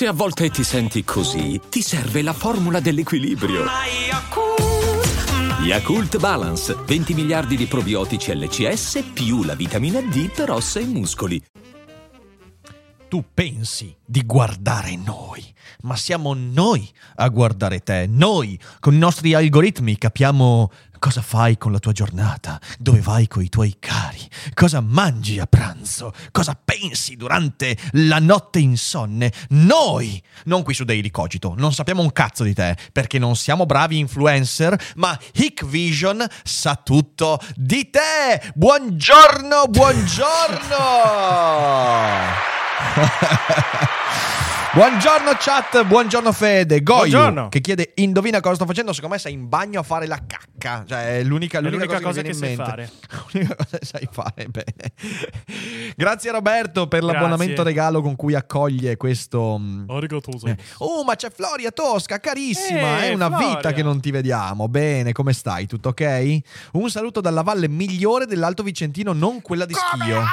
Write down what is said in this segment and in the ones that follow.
Se a volte ti senti così, ti serve la formula dell'equilibrio. Yakult Balance, 20 miliardi di probiotici LCS più la vitamina D per ossa e muscoli. Tu pensi di guardare noi, ma siamo noi a guardare te. Noi, con i nostri algoritmi, capiamo cosa fai con la tua giornata, dove vai con i tuoi cari, cosa mangi a pranzo, cosa pensi durante la notte insonne. Noi, non qui su Daily Cogito, non sappiamo un cazzo di te, perché non siamo bravi influencer, ma Hikvision sa tutto di te. Buongiorno, buongiorno! buongiorno chat, buongiorno Fede. Goyu Buongiorno. che chiede indovina cosa sto facendo, secondo me sei in bagno a fare la cacca. Cioè, è l'unica, È l'unica, l'unica cosa, cosa che, che sai in mente. fare. L'unica cosa che sai fare, bene. Grazie Roberto per Grazie. l'abbonamento regalo con cui accoglie questo... mm, Arigato eh. Oh, ma c'è Floria Tosca, carissima, Eh, è una Floria. vita che non ti vediamo. Bene, come stai? Tutto ok? Un saluto dalla valle migliore dell'Alto Vicentino, non quella di Schio. Beh,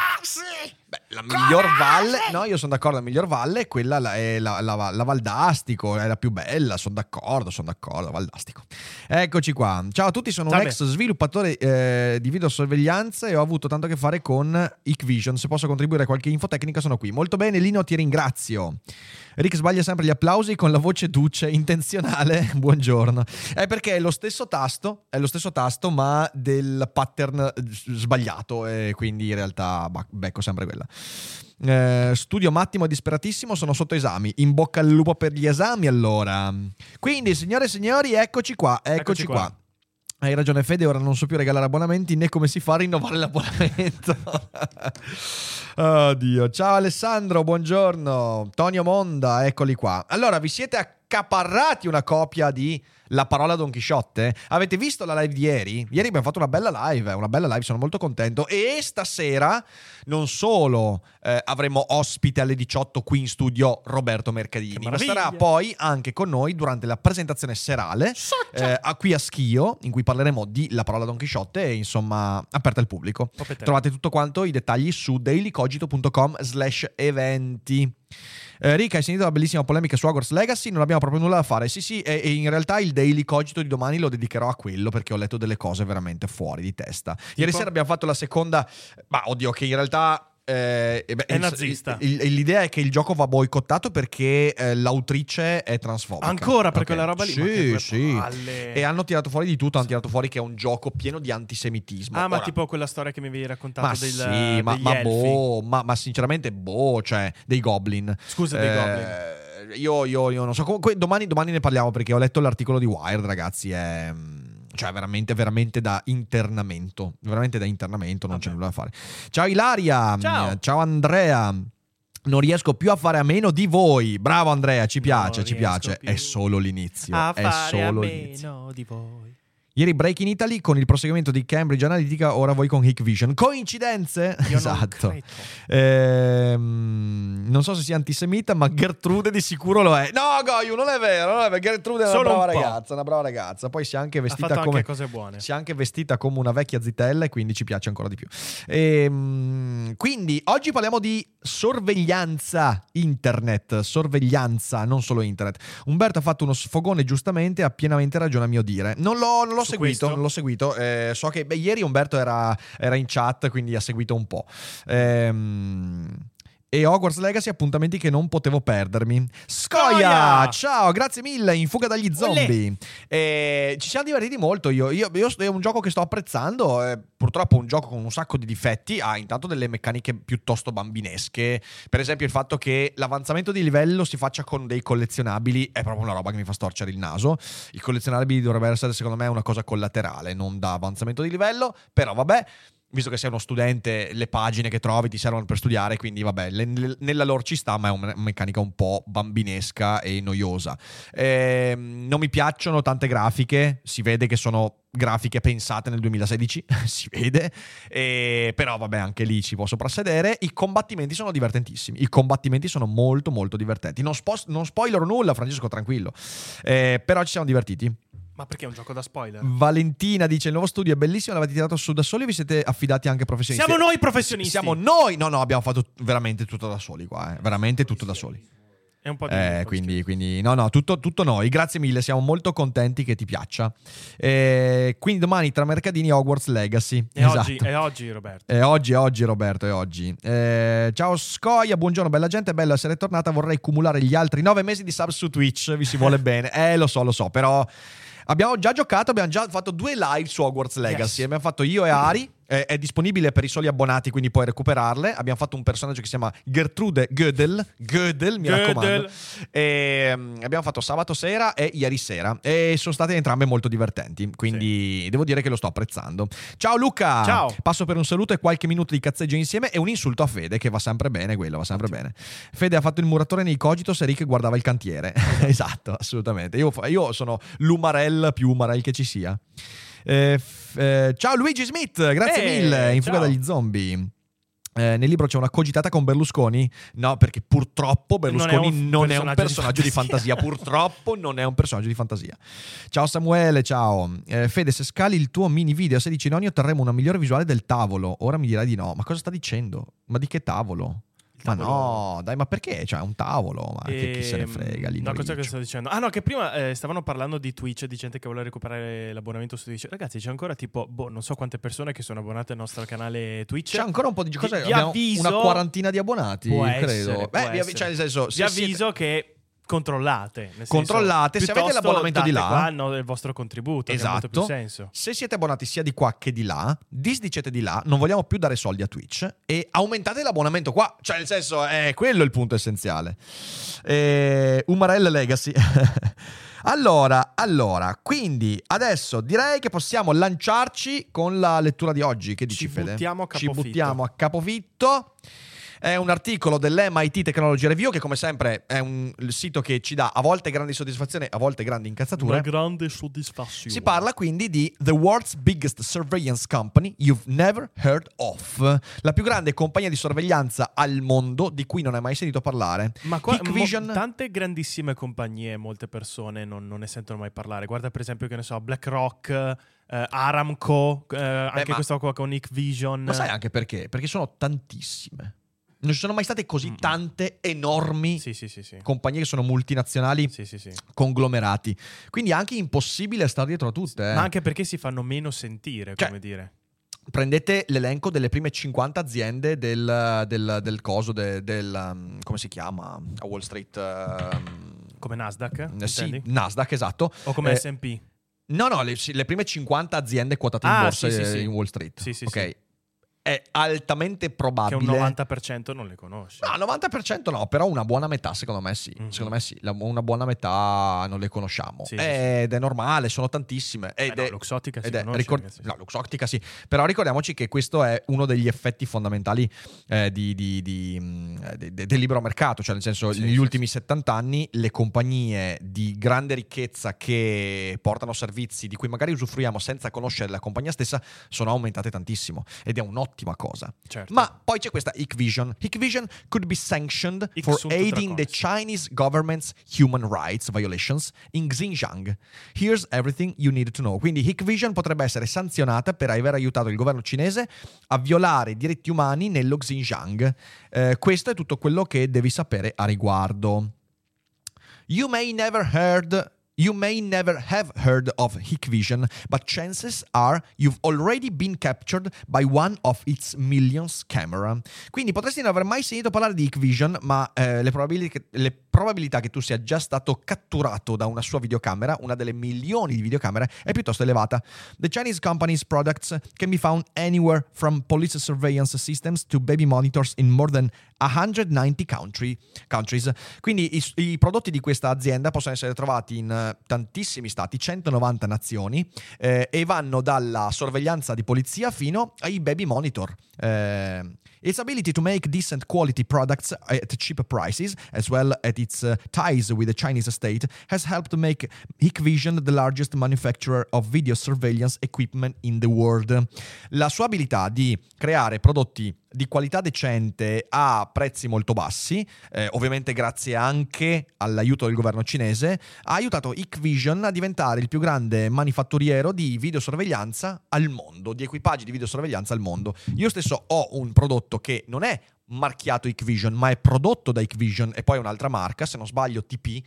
la miglior valle, no, io sono d'accordo, la miglior valle è quella, la, è la, la- la Val d'Astico, è la più bella, sono d'accordo, sono d'accordo, Val d'Astico. Eccoci qua. Ciao a tutti, sono un Salve. ex sviluppatore eh, di videosorveglianza e ho avuto tanto a che fare con Hikvision. Se posso contribuire a qualche info tecnica sono qui. Molto bene, Lino, ti ringrazio. Rick sbaglia sempre gli applausi con la voce duce, intenzionale. Buongiorno. È perché è lo stesso tasto, è lo stesso tasto, ma del pattern eh, sbagliato. E quindi in realtà becco sempre quella. Eh, studio Mattimo disperatissimo, sono sotto esami. In bocca al lupo per gli esami, allora. Quindi, signore e signori, eccoci qua. Eccoci, Eccoci qua. qua. Hai ragione Fede, ora non so più regalare abbonamenti né come si fa a rinnovare l'abbonamento. Oddio. Ciao Alessandro, buongiorno. Tonio Monda, eccoli qua. Allora, vi siete accaparrati una copia di La parola Don Chisciotte? Avete visto la live di ieri? Ieri abbiamo fatto una bella live, una bella live, sono molto contento. E stasera non solo eh, avremo ospite alle 18 qui in studio Roberto Mercadini, sarà poi anche con noi durante la presentazione serale eh, a qui a Schio, in cui parleremo di La parola Don Chisciotte e insomma aperta al pubblico. Popetè. Trovate tutto quanto i dettagli su dailycogito.com slash eventi. Eh, Rick, hai sentito la bellissima polemica su Hogwarts Legacy? Non abbiamo proprio nulla da fare. Sì, sì, e, e in realtà il Daily Cogito di domani lo dedicherò a quello perché ho letto delle cose veramente fuori di testa. Ieri sera abbiamo fatto la seconda, ma oddio, che in realtà. Eh, eh beh, È nazista. il- il- l'idea è che il gioco va boicottato perché eh, l'autrice è transfobica. Ancora per Ok. quella roba lì? Ma Sì, sì. palle. E hanno tirato fuori di tutto. Hanno tirato fuori che è un gioco pieno di antisemitismo. Ah, ma Ora- tipo quella storia che mi avevi raccontato ma del, sì, ma, degli ma elfi. boh, ma, ma sinceramente boh, cioè, dei goblin. Scusa, dei Eh, goblin. Io, io- io non so. Comunque, domani, domani ne parliamo perché ho letto l'articolo di Wired, ragazzi. È. Cioè, veramente, veramente da internamento. Veramente da internamento, non c'è Vabbè. nulla da fare. Ciao Ilaria. Ciao. Ciao Andrea. Non riesco più a fare a meno di voi. Bravo Andrea, ci piace, ci piace. È solo l'inizio. A è fare a solo l'inizio. meno di voi. Ieri Break in Italy con il proseguimento di Cambridge Analytica, ora voi con Hikvision. Coincidenze? Io non esatto. credo. Ehm, non so se sia antisemita, ma Gertrude di sicuro lo è. No, Goyu, non è vero. Non è vero. Gertrude è una Solo brava un ragazza, una brava ragazza. Poi si è anche vestita come anche cose buone. si è anche vestita come una vecchia zitella e quindi ci piace ancora di più. Ehm, quindi oggi parliamo di sorveglianza internet, sorveglianza, non solo internet. Umberto ha fatto uno sfogone giustamente, ha pienamente ragione a mio dire. Non l'ho, non l'ho seguito, non l'ho seguito. Eh, so che beh, ieri Umberto era, era in chat, quindi ha seguito un po'. Ehm, e Hogwarts Legacy, appuntamenti che non potevo perdermi. Scoia! Ciao, grazie mille, in fuga dagli zombie. Eh, ci siamo divertiti molto. Io, io- io- è un gioco che sto apprezzando. eh, purtroppo è un gioco con un sacco di difetti. Ha intanto delle meccaniche piuttosto bambinesche. Per esempio, il fatto che l'avanzamento di livello si faccia con dei collezionabili è proprio una roba che mi fa storcere il naso. I collezionabili dovrebbero essere, secondo me, una cosa collaterale, non da avanzamento di livello. Però, vabbè. Visto che sei uno studente, le pagine che trovi ti servono per studiare, quindi vabbè, le- nella lore ci sta, ma è una meccanica un po' bambinesca e noiosa. Ehm, non mi piacciono tante grafiche, si vede che sono grafiche pensate nel 2016, si vede, E- però vabbè anche lì ci può soprassedere. I combattimenti sono divertentissimi, i combattimenti sono molto molto divertenti. Non, spo- non spoilerò nulla, Francesco, tranquillo, Eh, però ci siamo divertiti. Ma perché è un gioco da spoiler? Valentina dice: Il nuovo studio è bellissimo. L'avete tirato su da soli o vi siete affidati anche professionisti? Siamo noi professionisti. Siamo noi. No, no, abbiamo fatto veramente tutto da soli qua. eh. Veramente tutto da soli. È un po' di Eh, quindi, quindi, no, no, tutto, tutto noi. Grazie mille, siamo molto contenti che ti piaccia. Eh, quindi domani tra mercatini Hogwarts Legacy. È esatto. oggi, è oggi, Roberto. È oggi, è oggi Roberto, è oggi. Eh, ciao Scoia, buongiorno, bella gente, bello essere tornata. Vorrei cumulare gli altri nove mesi di sub su Twitch, vi si vuole bene. Eh, lo so, lo so, però abbiamo già giocato, abbiamo già fatto due live su Hogwarts Legacy. Yes. Abbiamo fatto io e Ari. Eh, È disponibile per i soli abbonati, quindi puoi recuperarle. Abbiamo fatto un personaggio che si chiama Gertrude Gödel. Gödel, mi Gödel. raccomando. E, mm, abbiamo fatto sabato sera e ieri sera. E sono state entrambe molto divertenti. Quindi devo dire che lo sto apprezzando. Ciao Luca! Ciao. Passo per un saluto e qualche minuto di cazzeggio insieme e un insulto a Fede, che va sempre bene, quello va sempre bene. Fede ha fatto il muratore nei Cogitos e Rick guardava il cantiere. esatto, assolutamente. Io, io sono l'umarell più umarell che ci sia. Eh, f- eh, ciao Luigi Smith, grazie Eh, mille. In fuga ciao. dagli zombie. Eh, nel libro c'è una cogitata con Berlusconi? No, perché purtroppo Berlusconi non è un, personaggio, di fantasia. Purtroppo non è un personaggio di fantasia. Ciao Samuele, ciao. Eh, Fede, se scali il tuo mini video a 16 noni otterremo una migliore visuale del tavolo. Ora mi dirai di no. Ma cosa sta dicendo? Ma di che tavolo? Ma no, dai, ma perché? Cioè, un tavolo, ma che chi se ne Ehm, frega lì. No, cosa che sto dicendo? Ah, no, che prima eh, stavano parlando di Twitch, di gente che vuole recuperare l'abbonamento su Twitch. Ragazzi, c'è ancora tipo, boh, non so quante persone che sono abbonate al nostro canale Twitch. C'è ancora un po' di. Vi- vi avviso- una quarantina di abbonati, Può credo. essere, Beh, vi avvi- essere. cioè, nel senso, Vi se siete- avviso che controllate. nel senso, Controllate, se avete l'abbonamento di là- qua no, il vostro contributo, Esatto. senso. Se siete abbonati sia di qua che di là, disdicete di là, non vogliamo più dare soldi a Twitch e aumentate l'abbonamento qua. Cioè, nel senso, è quello il punto essenziale. Eh, Umarell Legacy. allora, allora, quindi adesso direi che possiamo lanciarci con la lettura di oggi. Che dici, Ci Fede? buttiamo a Ci buttiamo a capofitto. È un articolo dell'MIT Technology Review che come sempre è un sito che ci dà a volte grandi soddisfazioni, a volte grandi incazzature. grande soddisfazione. Si parla quindi di The World's Biggest Surveillance Company You've Never Heard of, la più grande compagnia di sorveglianza al mondo di cui non hai mai sentito parlare. Ma qua, mo- Hikvision- tante grandissime compagnie, molte persone non, non ne sentono mai parlare. Guarda per esempio, che ne so, BlackRock, eh, Aramco, eh, anche ma- questo qua con Nick Vision. Ma sai anche perché? Perché sono tantissime. Non ci sono mai state così tante enormi Sì, sì, sì, compagnie che sono multinazionali, conglomerati. Quindi è anche impossibile stare dietro a tutte. eh. Ma anche perché si fanno meno sentire, Cioè, come dire. Prendete l'elenco delle prime 50 aziende del, del- del coso, de- del... um, come si chiama? A Wall Street... um, Come Nasdaq, eh, sì? Nasdaq, esatto. O come Eh, S&P. No, no, le, le prime 50 aziende quotate in Ah, borsa sì, sì, eh, sì. in Wall Street. Sì, sì, ok. sì. È altamente Che probabile. un 90% non le conosci. No, 90% no, però una buona metà secondo me sì. Mhm. Secondo me sì, la- una buona metà non le conosciamo. Sì, sì, ed è normale, sono tantissime. Eh Ed no, è, Luxottica si ed è- conosce, ricor- ragazzi. no, Luxottica sì. Però ricordiamoci che questo è uno degli effetti fondamentali eh, di- di- di, mm, eh, de- de- del libero mercato. Cioè, nel senso, Sì, negli sì, ultimi 70 anni le compagnie di grande ricchezza che portano servizi di cui magari usufruiamo senza conoscere la compagnia stessa sono aumentate tantissimo. Ed è un'ottima cosa. Certo. Ma poi c'è questa Hikvision. Hikvision could be sanctioned Ik for aiding the. Chinese government's human rights violations in Xinjiang. Here's everything you need to know. Quindi Hikvision potrebbe essere sanzionata per aver aiutato il governo cinese a violare i diritti umani nello Xinjiang. Eh, questo è tutto quello che devi sapere a riguardo. You may never heard You may never have heard of Hikvision, but chances are you've already been captured by one of its millions camera. Quindi potresti non aver mai sentito parlare di Hikvision, ma eh, le, probabili- che- probabilità che tu sia già stato catturato da una sua videocamera, una delle milioni di videocamere, è piuttosto elevata. The Chinese company's products can be found anywhere from police surveillance systems to baby monitors in more than 190 country- countries. Quindi i, i prodotti di questa azienda possono essere trovati in eh, tantissimi stati, 190 nazioni, eh, e vanno dalla sorveglianza di polizia fino ai baby monitor. Eh, its ability to make decent quality products at cheap prices, as well as its uh, ties with the Chinese state, has helped make Hikvision the largest manufacturer of video surveillance equipment in the world. La sua abilità di creare prodotti di qualità decente a prezzi molto bassi, eh, ovviamente grazie anche all'aiuto del governo cinese, ha aiutato Hikvision a diventare il più grande manifatturiero di videosorveglianza al mondo, di equipaggi di videosorveglianza al mondo. Io stesso ho un prodotto che non è marchiato Hikvision, ma è prodotto da Hikvision e poi un'altra marca, se non sbaglio TP,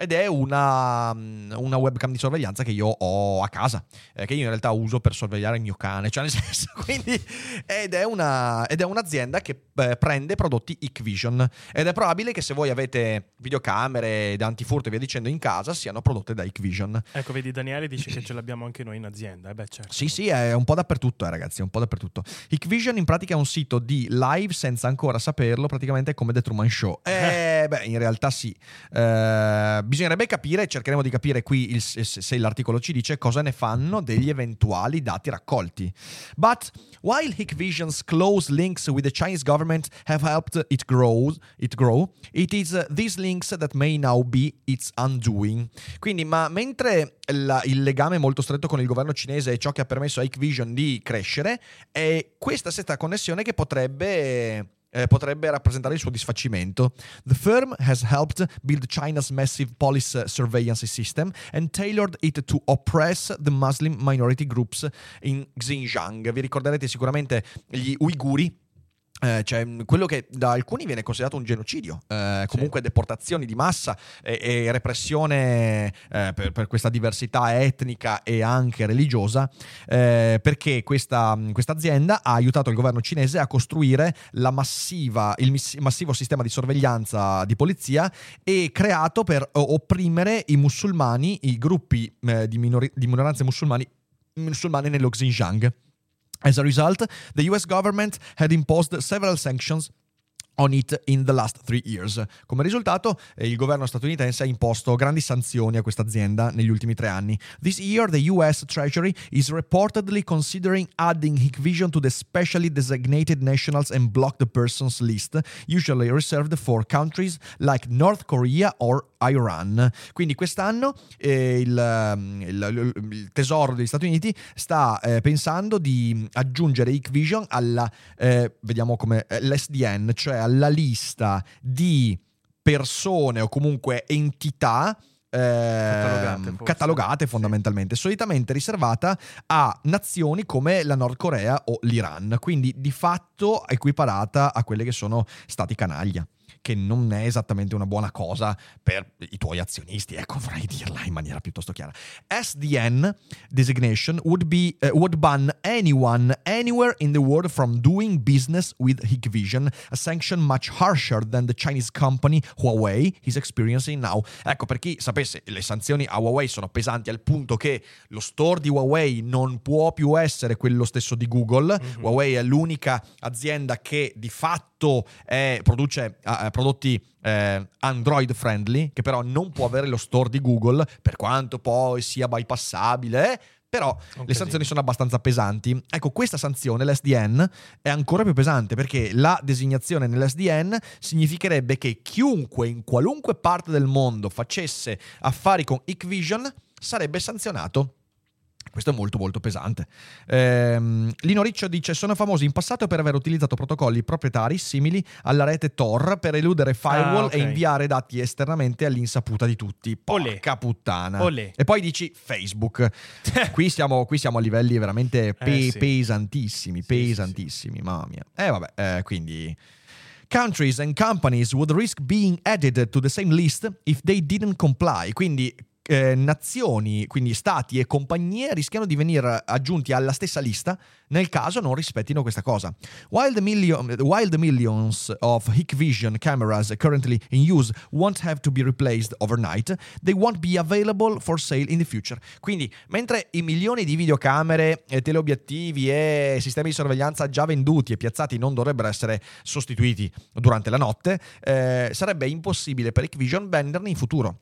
ed è una, mm, una, webcam di sorveglianza che io ho a casa, eh, che io in realtà uso per sorvegliare il mio cane, cioè nel senso, quindi, ed, è una, ed è un'azienda che eh, prende prodotti Hikvision ed è probabile che se voi avete videocamere, antifurto e via dicendo in casa siano prodotte da Hikvision. Ecco, vedi Daniele dice che ce l'abbiamo anche noi in azienda, eh beh certo. Sì, sì, è un po' dappertutto eh, ragazzi, è un po' dappertutto. Hikvision in pratica è un sito di live senza ancora saperlo, praticamente è come The Truman Show. Eh, beh, in realtà sì. Eh, bisognerebbe capire, cercheremo di capire qui il, se l'articolo ci dice cosa ne fanno degli eventuali dati raccolti. But while Hikvision's close links with the Chinese government have helped it grow, it, grow, it is uh, these links that may now be its undoing. Quindi, ma mentre la, il legame molto stretto con il governo cinese è ciò che ha permesso a Hikvision di crescere, è questa stessa connessione che potrebbe eh, potrebbe rappresentare il suo disfacimento. The firm has helped build China's massive police surveillance system and tailored it to oppress the Muslim minority groups in Xinjiang. Vi ricorderete sicuramente gli uiguri eh, cioè, quello che da alcuni viene considerato un genocidio, eh, comunque sì. deportazioni di massa e, e repressione eh, per, per, questa diversità etnica e anche religiosa, eh, perché questa azienda ha aiutato il governo cinese a costruire massiva, il massivo sistema di sorveglianza di polizia e creato per opprimere i musulmani, i gruppi eh, di, minori, di minoranze musulmani, musulmane nello Xinjiang. As a result, the US government had imposed several sanctions on it in the last three years. Come risultato, eh, il governo statunitense ha imposto grandi sanzioni a questa azienda negli ultimi tre anni. This year, the US Treasury is reportedly considering adding Hikvision to the specially designated nationals and blocked persons list, usually reserved for countries like North Korea or Iran. Quindi quest'anno eh, il, mm, il, il, tesoro degli Stati Uniti sta eh, pensando di aggiungere Hikvision alla, eh, vediamo come, eh, l'SDN, cioè alla lista di persone o comunque entità catalogate, catalogate, fondamentalmente, sì. solitamente riservata a nazioni come la Nord Corea o l'Iran, quindi di fatto equiparata a quelle che sono stati canaglia che non è esattamente una buona cosa per i tuoi azionisti, ecco vorrei dirla in maniera piuttosto chiara. SDN designation would, be, uh, would ban anyone anywhere in the world from doing business with Hikvision, a sanction much harsher than the Chinese company Huawei is experiencing now. Ecco, per chi sapesse, le sanzioni a Huawei sono pesanti al punto che lo store di Huawei non può più essere quello stesso di Google. Mm-hmm. Huawei è l'unica azienda che di fatto è, produce uh, prodotti eh, Android friendly, che però non può avere lo store di Google, per quanto poi sia bypassabile. Eh, però okay, le sanzioni sono abbastanza pesanti. Ecco, questa sanzione, l'SDN, è ancora più pesante perché la designazione nell'SDN significherebbe che chiunque in qualunque parte del mondo facesse affari con Hikvision sarebbe sanzionato. Questo è molto molto pesante. Ehm, Lino Riccio dice sono famosi in passato per aver utilizzato protocolli proprietari simili alla rete Tor per eludere firewall ah, okay. e inviare dati esternamente all'insaputa di tutti. Porca Olè. puttana. Olè. E poi dici Facebook. qui, siamo, qui, siamo, a livelli veramente eh, pe- eh, sì. pesantissimi, sì, pesantissimi, sì, mamma mia. E eh, vabbè, eh, quindi... Countries and companies would risk being added to the same list if they didn't comply. Quindi eh, nazioni, quindi stati e compagnie rischiano di venire aggiunti alla stessa lista nel caso non rispettino questa cosa. While the, million, while the millions of Hikvision cameras currently in use won't have to be replaced overnight, they won't be available for sale in the future. Quindi, mentre i milioni di videocamere, teleobiettivi e sistemi di sorveglianza già venduti e piazzati non dovrebbero essere sostituiti durante la notte, eh, sarebbe impossibile per Hikvision venderne in futuro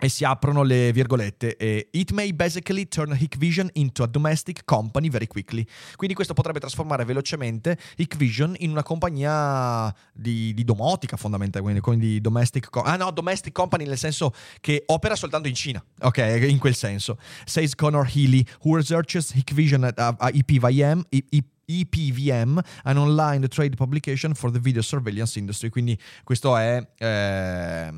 e si aprono le virgolette e it may basically turn Hikvision into a domestic company very quickly quindi questo potrebbe trasformare velocemente Hikvision in una compagnia di, di domotica fondamentalmente quindi domestic co- ah no domestic company nel senso che opera soltanto in Cina ok in quel senso says Connor Healy who researches Hikvision at uh, IPVM IP, EPVM, an online trade publication for the video surveillance industry. Quindi questo è eh,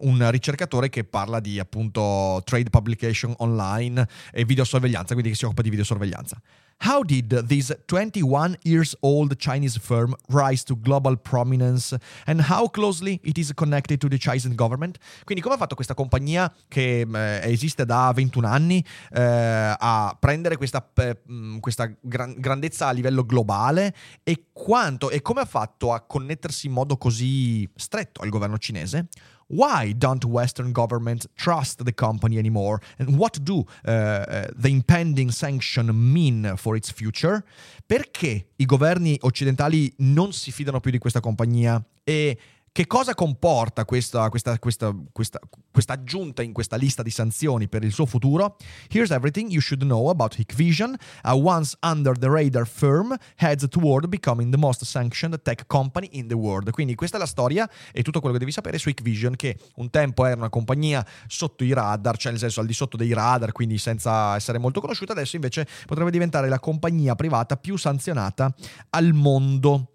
un ricercatore che parla di appunto trade publication online e videosorveglianza, quindi che si occupa di videosorveglianza. How did this 21 years old Chinese firm rise to global prominence and how closely it is connected to the Chinese government? Quindi come ha fatto questa compagnia che eh, esiste da 21 anni eh, a prendere questa, eh, questa gran- grandezza a livello globale e quanto e come ha fatto a connettersi in modo così stretto al governo cinese? Why don't Western governments trust the company anymore? And what do uh, uh, the impending sanction mean for its future? Perché i governi occidentali non si fidano più di questa compagnia e che cosa comporta questa, questa, questa, questa, aggiunta in questa lista di sanzioni per il suo futuro? Here's everything you should know about Hikvision, a once under the radar firm heads toward becoming the most sanctioned tech company in the world. Quindi questa è la storia e tutto quello che devi sapere su Hikvision, che un tempo era una compagnia sotto i radar, cioè nel senso al di sotto dei radar, quindi senza essere molto conosciuta, adesso invece potrebbe diventare la compagnia privata più sanzionata al mondo.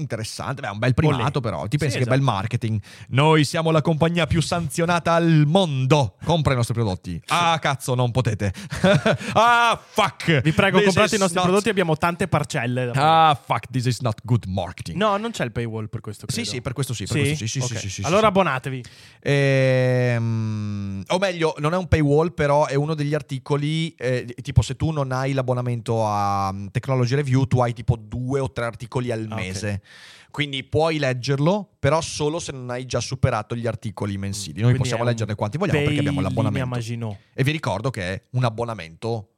Interessante. Beh, un bel primato, Olè. però. Ti pensi Sì, che bel esatto. marketing? Noi siamo la compagnia più sanzionata al mondo. Compra i nostri prodotti. Ah, cazzo, non potete. ah, fuck. Vi prego, This comprate i nostri not- prodotti, abbiamo tante parcelle. Ah, fuck, this is not good marketing. No, non c'è il paywall per questo. Sì, credo. sì, per questo sì, per questo sì, sì, sì, Ok. sì, sì, allora sì. abbonatevi. Ehm, o meglio, non è un paywall, però è uno degli articoli. eh, tipo, se tu non hai l'abbonamento a mm, Technology Review, tu hai tipo due o tre articoli al Ah, ok. mese. Quindi puoi leggerlo, però solo se non hai già superato gli articoli mensili. Noi Quindi possiamo leggerne quanti vogliamo perché abbiamo l'abbonamento. E vi ricordo che è un abbonamento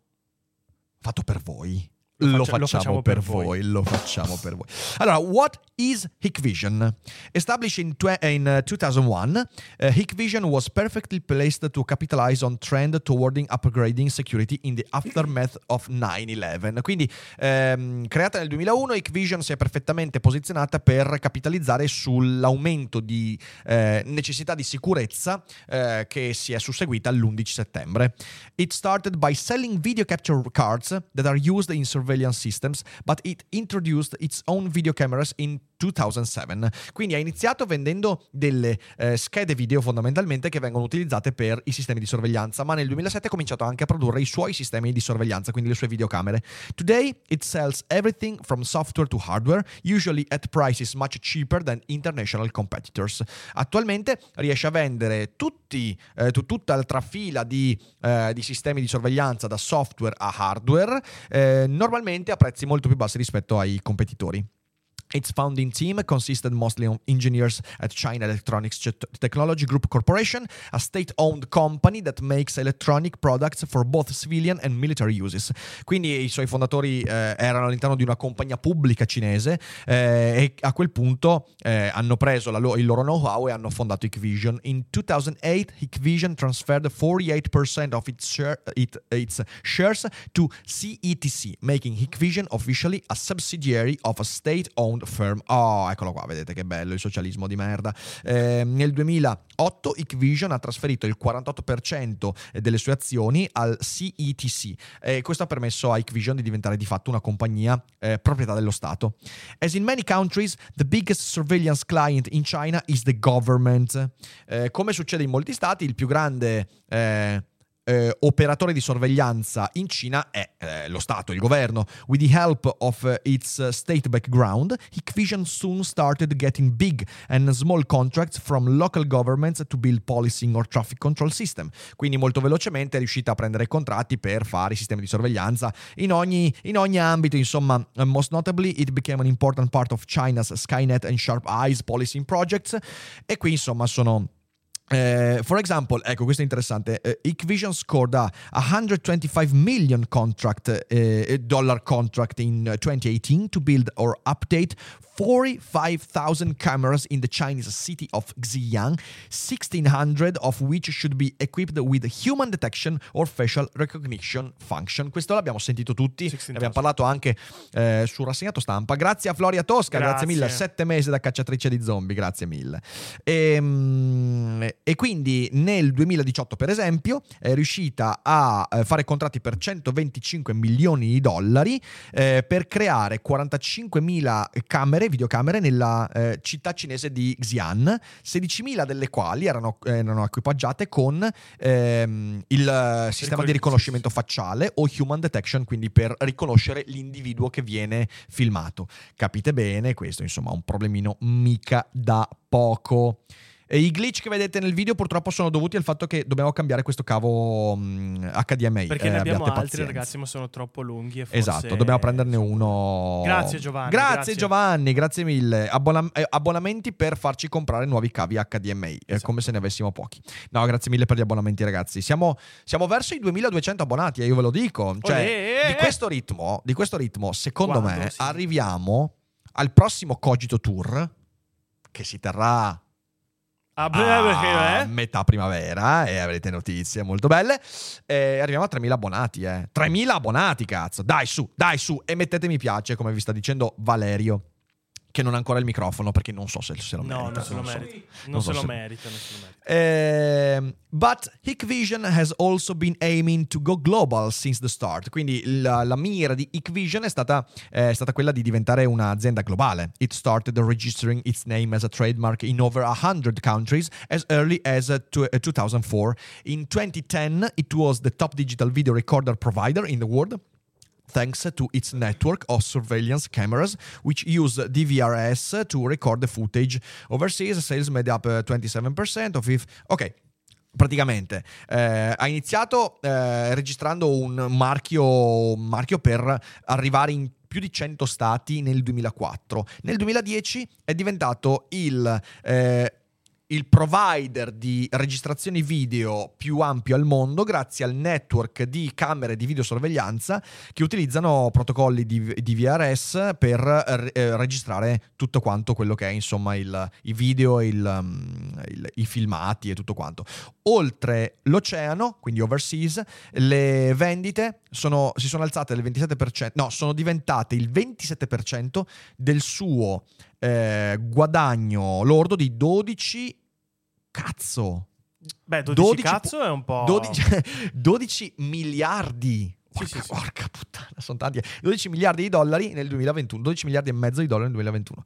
fatto per voi. Lo Lo, faccia- lo facciamo, facciamo per, per voi. voi. lo facciamo per voi. Allora, what is Hikvision? Established in, twe- in uh, 2001, uh, Hikvision was perfectly placed to capitalize on trend toward upgrading security in the aftermath of 9-11. Quindi, ehm, creata nel 2001, Hikvision si è perfettamente posizionata per capitalizzare sull'aumento di eh, necessità di sicurezza eh, che si è susseguita l'11 settembre. It started by selling video capture cards that are used in surveillance systems, but it introduced its own video cameras in 2007. Quindi ha iniziato vendendo delle eh, schede video fondamentalmente che vengono utilizzate per i sistemi di sorveglianza, ma nel 2007 ha cominciato anche a produrre i suoi sistemi di sorveglianza, quindi le sue videocamere. Today it sells everything from software to hardware, usually at prices much cheaper than international competitors. Attualmente riesce a vendere tutti, eh, tu- tutta la trafila di, eh, di sistemi di sorveglianza da software a hardware, eh, normalmente a prezzi molto più bassi rispetto ai competitori. Its founding team consisted mostly of engineers at China Electronics Technology Group Corporation, a state owned company that makes electronic products for both civilian and military uses. Quindi i suoi fondatori eh, erano all'interno di una compagnia pubblica cinese eh, e a quel punto eh, hanno preso lo- il loro know-how e hanno fondato Hikvision. In 2008, Hikvision transferred 48% of its, share- it- its shares to CETC, making Hikvision officially a subsidiary of a state-owned firm. Oh, eccolo qua, vedete che bello il socialismo di merda. Eh, nel 2008 Hikvision ha trasferito il 48% delle sue azioni al CETC e questo ha permesso a Hikvision di diventare di fatto una compagnia eh, proprietà dello Stato. As in many countries, the biggest surveillance client in China is the government. Eh, come succede in molti stati, il più grande eh, eh, operatore di sorveglianza in Cina è eh, lo Stato, il governo. With the help of eh, its uh, state background, Hikvision soon started getting big and small contracts from local governments to build policing or traffic control system. Quindi molto velocemente è riuscita a prendere contratti per fare i sistemi di sorveglianza in ogni, in ogni ambito. Insomma, uh, most notably it became an important part of China's Skynet and Sharp Eyes policing projects. E qui insomma sono Uh, for example, ecco questo è interessante. Uh, scored a 125 million contract uh, dollar contract in 2018 to build or update 45,000 cameras in the Chinese city of Xi'an, 1,600 of which should be equipped with human detection or facial recognition function. Questo l'abbiamo sentito tutti, ne abbiamo parlato anche eh, sul rassegnato stampa. Grazie a Floria Tosca, grazie, grazie mille. Sette mesi da cacciatrice di zombie, grazie mille. E, ehm, e quindi nel 2018, per esempio, è riuscita a eh, fare contratti per 125 milioni di dollari eh, per creare 45.000 camere, videocamere, nella eh, città cinese di Xi'an, 16.000 delle quali erano, erano equipaggiate con ehm, il sistema di riconoscimento facciale o human detection, quindi per riconoscere l'individuo che viene filmato. Capite bene, questo insomma è un problemino mica da poco. E I glitch che vedete nel video purtroppo sono dovuti al fatto che dobbiamo cambiare questo cavo mh, HDMI. Perché ne eh, abbiamo altri pazienza. ragazzi, ma sono troppo lunghi. E forse... Esatto, dobbiamo prenderne uno. Grazie Giovanni. Grazie, grazie. Giovanni, grazie mille. Abbona- eh, abbonamenti per farci comprare nuovi cavi HDMI, esatto. eh, come se ne avessimo pochi. No, grazie mille per gli abbonamenti ragazzi. Siamo, siamo verso i 2200 abbonati, e eh, io ve lo dico. Cioè, di questo ritmo, di questo ritmo secondo Quando, me, sì. arriviamo al prossimo Cogito Tour che si terrà a breve, eh? metà primavera e avrete notizie molto belle. E arriviamo a 3.000 abbonati, eh. 3.000 abbonati, cazzo. Dai su, dai su e mettete mi piace, come vi sta dicendo Valerio che non ha ancora il microfono perché non so se, se lo merita. No, non se lo merita. So. Non, se, lo merita, non se lo merita. Eh, but Hikvision has also been aiming to go global since the start. Quindi la, la mira di Hikvision è stata, eh, è stata quella di diventare un'azienda globale. It started registering its name as a trademark in over 100 countries as early as uh, 2004. In 2010 it was the top digital video recorder provider in the world thanks to its network of surveillance cameras, which use DVRS to record the footage. Overseas, sales made up 27% uh, of it. Ok, praticamente eh, ha iniziato eh, registrando un marchio, un marchio, per arrivare in più di 100 stati nel 2004. Nel 2010 è diventato il eh, il provider di registrazioni video più ampio al mondo grazie al network di camere di videosorveglianza che utilizzano protocolli di, di VRS per eh, registrare tutto quanto quello che è insomma il, i video, il, um, il, i filmati e tutto quanto. Oltre l'oceano, quindi overseas, le vendite sono, si sono alzate del 27%, no, sono diventate il 27% del suo eh, guadagno lordo di 12 Cazzo! Beh, 12, 12 cazzo è un po'... 12, 12 miliardi! Porca, sì, sì, porca puttana, sono tanti. 12 miliardi di dollari nel 2021, 12 miliardi e mezzo di dollari nel 2021.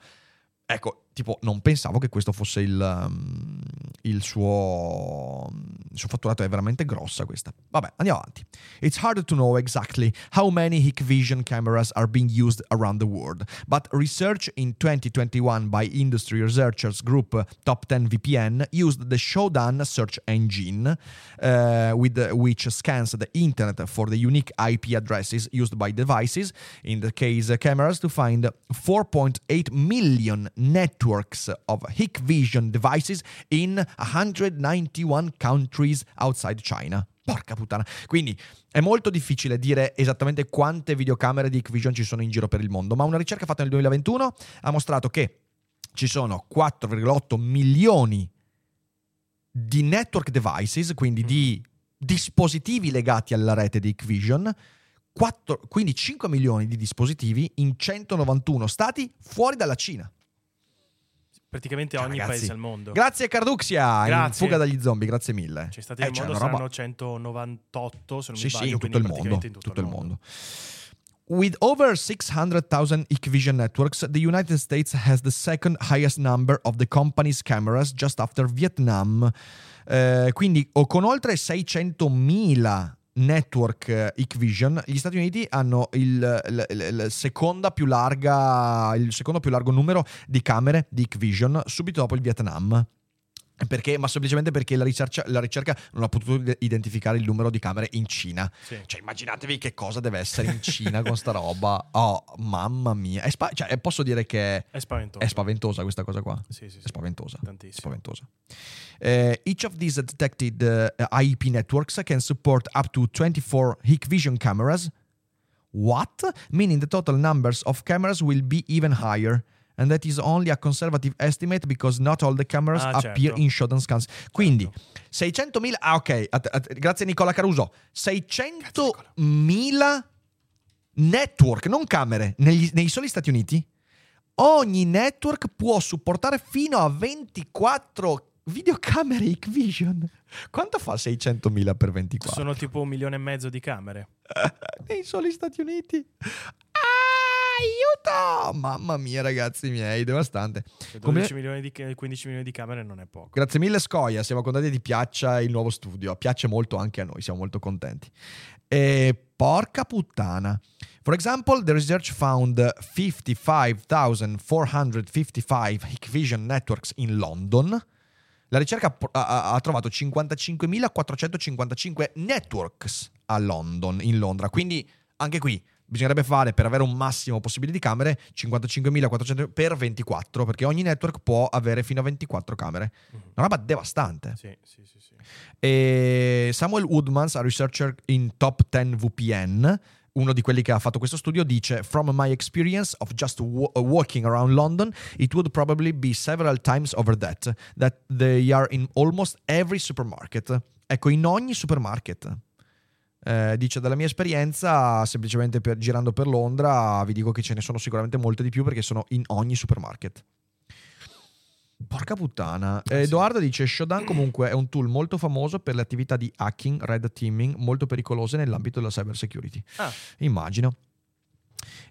Ecco, tipo, non pensavo che questo fosse il, um, il, suo, il, suo, fatturato, è veramente grossa questa. Vabbè, andiamo avanti. It's hard to know exactly how many Hikvision cameras are being used around the world, but research in 2021 by industry researchers group Top 10 VPN used the Shodan search engine, uh, with which scans the internet for the unique IP addresses used by devices, in the case cameras, to find 4.8 million network networks of Hikvision devices in 191 countries outside China. Porca puttana. Quindi è molto difficile dire esattamente quante videocamere di Hikvision ci sono in giro per il mondo, ma una ricerca fatta nel 2021 ha mostrato che ci sono 4,8 milioni di network devices, quindi di dispositivi legati alla rete di Hikvision, 4, quindi 5 milioni di dispositivi in 191 stati fuori dalla Cina praticamente ogni Ragazzi, paese al mondo. Grazie Carduxia, grazie. in fuga dagli zombie, grazie mille. C'è stati eh, al mondo saranno roba... 198, se non sì, mi sbaglio, sì, in tutto il mondo, in tutto, tutto il mondo. mondo. With over 600,000 Hikvision networks, the United States has the second highest number of the company's cameras just after Vietnam. Eh, quindi con oltre 600.000 network Hikvision, gli Stati Uniti hanno il, il, il, il secondo più largo numero di camere di Hikvision subito dopo il Vietnam. Perché, ma semplicemente perché la ricerca, la ricerca non ha potuto identificare il numero di camere in Cina. Sì. Cioè, immaginatevi che cosa deve essere in Cina con sta roba. Oh, mamma mia. È spa- cioè, posso dire che È è spaventosa questa cosa qua. Sì, sì, È sì. spaventosa. Tantissimo. Spaventosa. Eh, each of these detected uh, IEP networks can support up to 24 Hikvision cameras. What? Meaning the total numbers of cameras will be even higher. And that is only a conservative estimate because not all the cameras Ah, appear certo. in showdown scans. Quindi 600.000. Ah, ok. Att- att- grazie Nicola Caruso. 600.000 network, non camere, negli- nei soli Stati Uniti. Ogni network può supportare fino a 24 videocamere Hikvision. Quanto fa 600.000 per 24? Sono tipo un milione e mezzo di camere. nei soli Stati Uniti. Aiuto! Mamma mia, ragazzi miei, devastante. Cioè, Come- 12 milioni di, 15 milioni di camere non è poco. Grazie mille Scoia, siamo contenti ti piaccia il nuovo studio, piace molto anche a noi, siamo molto contenti. E porca puttana. For example, the research found 55,455 Hikvision networks in London. La ricerca ha trovato 55.455 networks a London, in Londra. Quindi anche qui bisognerebbe fare per avere un massimo possibile di camere 55.400 per 24, perché ogni network può avere fino a 24 camere. Mhm. Una roba devastante. Sì, sì, sì, sì. E Samuel Woodmans, a researcher in Top 10 VPN, uno di quelli che ha fatto questo studio, dice: From my experience of just wa- walking around London, it would probably be several times over that, that they are in almost every supermarket. Ecco, in ogni supermarket. Eh, dice dalla mia esperienza, semplicemente per- girando per Londra, vi dico che ce ne sono sicuramente molte di più perché sono in ogni supermarket. Porca puttana. Eh, Edoardo dice: Shodan comunque è un tool molto famoso per le attività di hacking, red teaming, molto pericolose nell'ambito della cyber security. Ah, Immagino.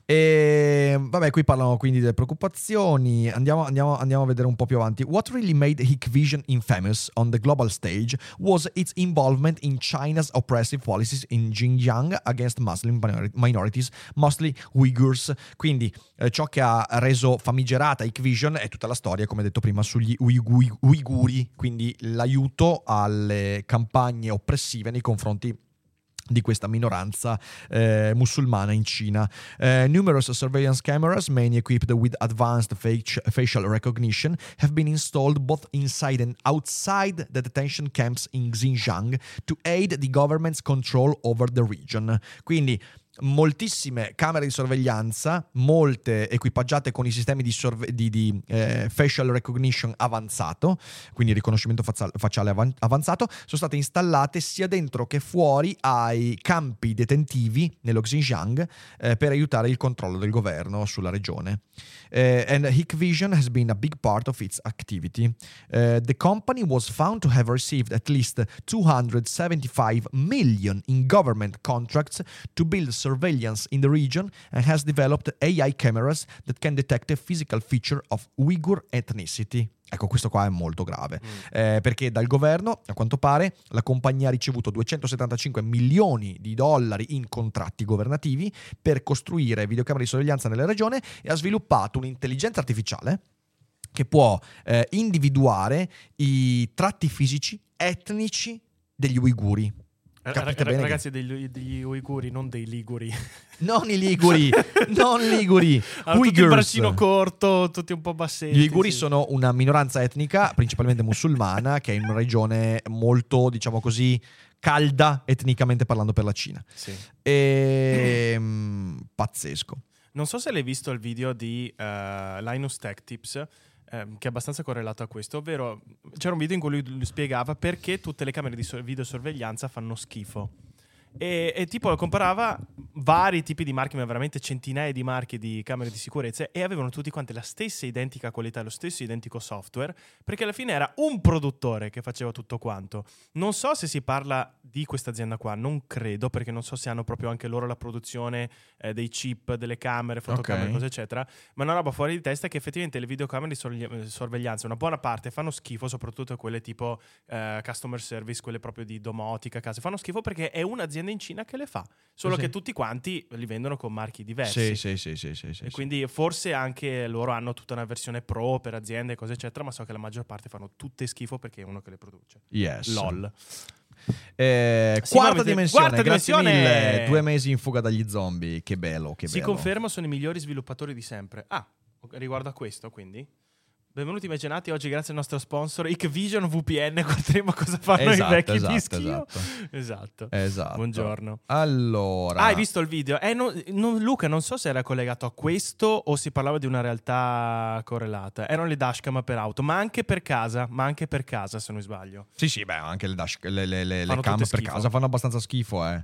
E vabbè, qui parlano quindi delle preoccupazioni. Andiamo, andiamo- andiamo a vedere un po' più avanti. What really made Hikvision infamous on the global stage was its involvement in China's oppressive policies in Xinjiang against Muslim minori- minorities, mostly Uyghurs. Quindi eh, ciò che ha reso famigerata Hikvision è tutta la storia, come detto prima, sugli Uigu- Uiguri, quindi l'aiuto alle campagne oppressive nei confronti di questa minoranza eh, musulmana in Cina. Eh, numerous surveillance cameras, many equipped with advanced fac- facial recognition, have been installed both inside and outside the detention camps in Xinjiang to aid the government's control over the region. Quindi moltissime camere di sorveglianza, molte equipaggiate con i sistemi di, sorve- di- di, eh, facial recognition avanzato, quindi riconoscimento facciale avan- avanzato, sono state installate sia dentro che fuori ai campi detentivi nello Xinjiang eh, per aiutare il controllo del governo sulla regione. Eh, and Hikvision has been a big part of its activity. Eh, the company was found to have received at least 275 million in government contracts to build surveillance in the region and has developed AI cameras that can detect a physical feature of Uyghur ethnicity. Ecco, questo qua è molto grave, eh, perché dal governo, a quanto pare, la compagnia ha ricevuto 275 milioni di dollari in contratti governativi per costruire videocamere di sorveglianza nella regione e ha sviluppato un'intelligenza artificiale che può eh, individuare i tratti fisici etnici degli uiguri. Capite ra- bene che- ragazzi degli, degli uiguri, non dei liguri. Non i liguri, non liguri, Hanno tutti il braccino corto, tutti un po' bassetti. Gli uiguri sì. sono una minoranza etnica, principalmente musulmana, che è in una regione molto, diciamo così, calda etnicamente parlando per la Cina. Sì. E... mm, pazzesco. Non so se l'hai visto il video di eh, Linus Tech Tips, ehm, che è abbastanza correlato a questo, ovvero c'era un video in cui lui, lui spiegava perché tutte le camere di so- videosorveglianza fanno schifo. E, e tipo comparava vari tipi di marchi, ma veramente centinaia di marchi di camere di sicurezza e avevano tutti quanti la stessa identica qualità, lo stesso identico software, perché alla fine era un produttore che faceva tutto quanto. Non so se si parla di questa azienda qua, non credo, perché non so se hanno proprio anche loro la produzione eh, dei chip, delle camere, fotocamere, Ok. cose eccetera, ma è una roba fuori di testa che effettivamente le videocamere di sorgli- sorveglianza, una buona parte fanno schifo, soprattutto quelle tipo eh, customer service, quelle proprio di domotica, case, fanno schifo perché è un'azienda un'azienda in Cina che le fa. Solo Sì, che tutti quanti li vendono con marchi diversi. Sì, sì, sì, sì, sì, E quindi forse anche loro hanno tutta una versione pro per aziende, cose eccetera, ma so che la maggior parte fanno tutte schifo perché è uno che le produce. Yes. LOL. Eh, Sì, quarta ma- dimensione, quarta dimensione- mille. Due mesi in fuga dagli zombie. Che bello, che si bello. conferma sono i migliori sviluppatori di sempre. Ah, riguardo a questo quindi. Benvenuti mecenati, oggi grazie al nostro sponsor Icvision VPN guarderemo cosa fanno Esatto, i vecchi esatto, dischio. esatto. Esatto. Esatto. Buongiorno. Allora. Ah, hai visto il video? Eh, non- non- Luca, non so se era collegato a questo o si parlava di una realtà correlata. Erano le dashcam per auto, ma anche per casa, ma anche per casa se non sbaglio. Sì, sì, beh, anche le, dash, le, le, le- le cam per casa fanno abbastanza schifo, eh.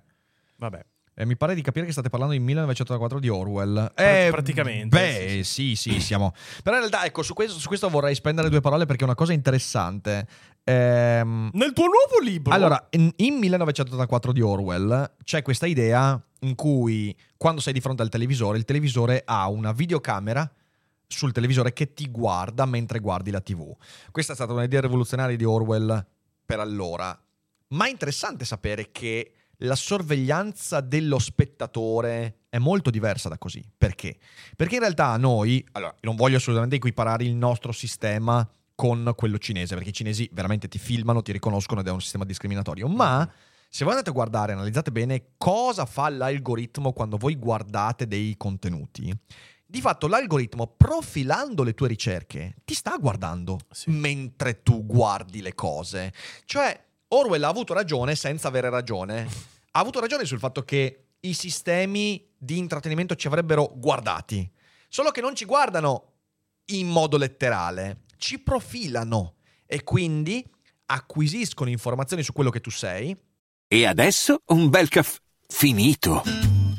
Vabbè. Eh, mi pare di capire che state parlando di 1984 di Orwell. Eh, praticamente, Beh, sì, sì, siamo. Però in realtà, ecco, su questo, su questo vorrei spendere due parole perché è una cosa interessante. Ehm, Nel tuo nuovo libro? allora, in, in 1984 di Orwell c'è questa idea in cui quando sei di fronte al televisore, il televisore ha una videocamera sul televisore che ti guarda mentre guardi la TV. Questa è stata un'idea rivoluzionaria di Orwell per allora. Ma è interessante sapere che la sorveglianza dello spettatore è molto diversa da così. Perché? Perché in realtà noi, allora, non voglio assolutamente equiparare il nostro sistema con quello cinese, perché i cinesi veramente ti filmano, ti riconoscono ed è un sistema discriminatorio, ma se voi andate a guardare, analizzate bene cosa fa l'algoritmo quando voi guardate dei contenuti. Di fatto l'algoritmo, profilando le tue ricerche, ti sta guardando Sì. mentre tu guardi le cose. Cioè, Orwell ha avuto ragione senza avere ragione. Ha avuto ragione sul fatto che i sistemi di intrattenimento ci avrebbero guardati. Solo che non ci guardano in modo letterale, ci profilano e quindi acquisiscono informazioni su quello che tu sei. E adesso un bel caffè finito.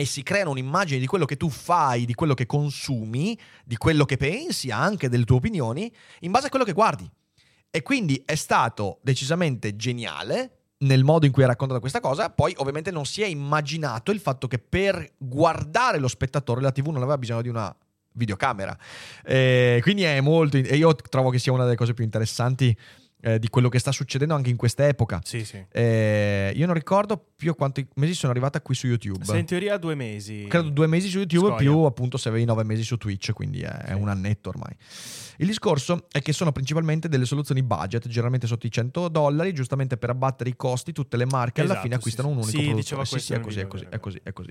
e si creano un'immagine di quello che tu fai, di quello che consumi, di quello che pensi, anche delle tue opinioni, in base a quello che guardi. E quindi è stato decisamente geniale nel modo in cui ha raccontato questa cosa. Poi, ovviamente, non si è immaginato il fatto che per guardare lo spettatore la TV non aveva bisogno di una videocamera. Eh, quindi è molto. E io trovo che sia una delle cose più interessanti eh, di quello che sta succedendo anche in quest'epoca. Sì, sì. Eh, io non ricordo più quanti mesi sono arrivata qui su YouTube. Sei in teoria due mesi. Credo due mesi su YouTube Scoia. più appunto se avevi nove mesi su Twitch, quindi è, è un annetto ormai. Il discorso è che sono principalmente delle soluzioni budget, generalmente sotto i 100 dollari, giustamente per abbattere i costi, tutte le marche alla Esatto, fine sì, acquistano sì. un unico Sì, prodotto. diceva sì, sì, è così, è così, è così, è così.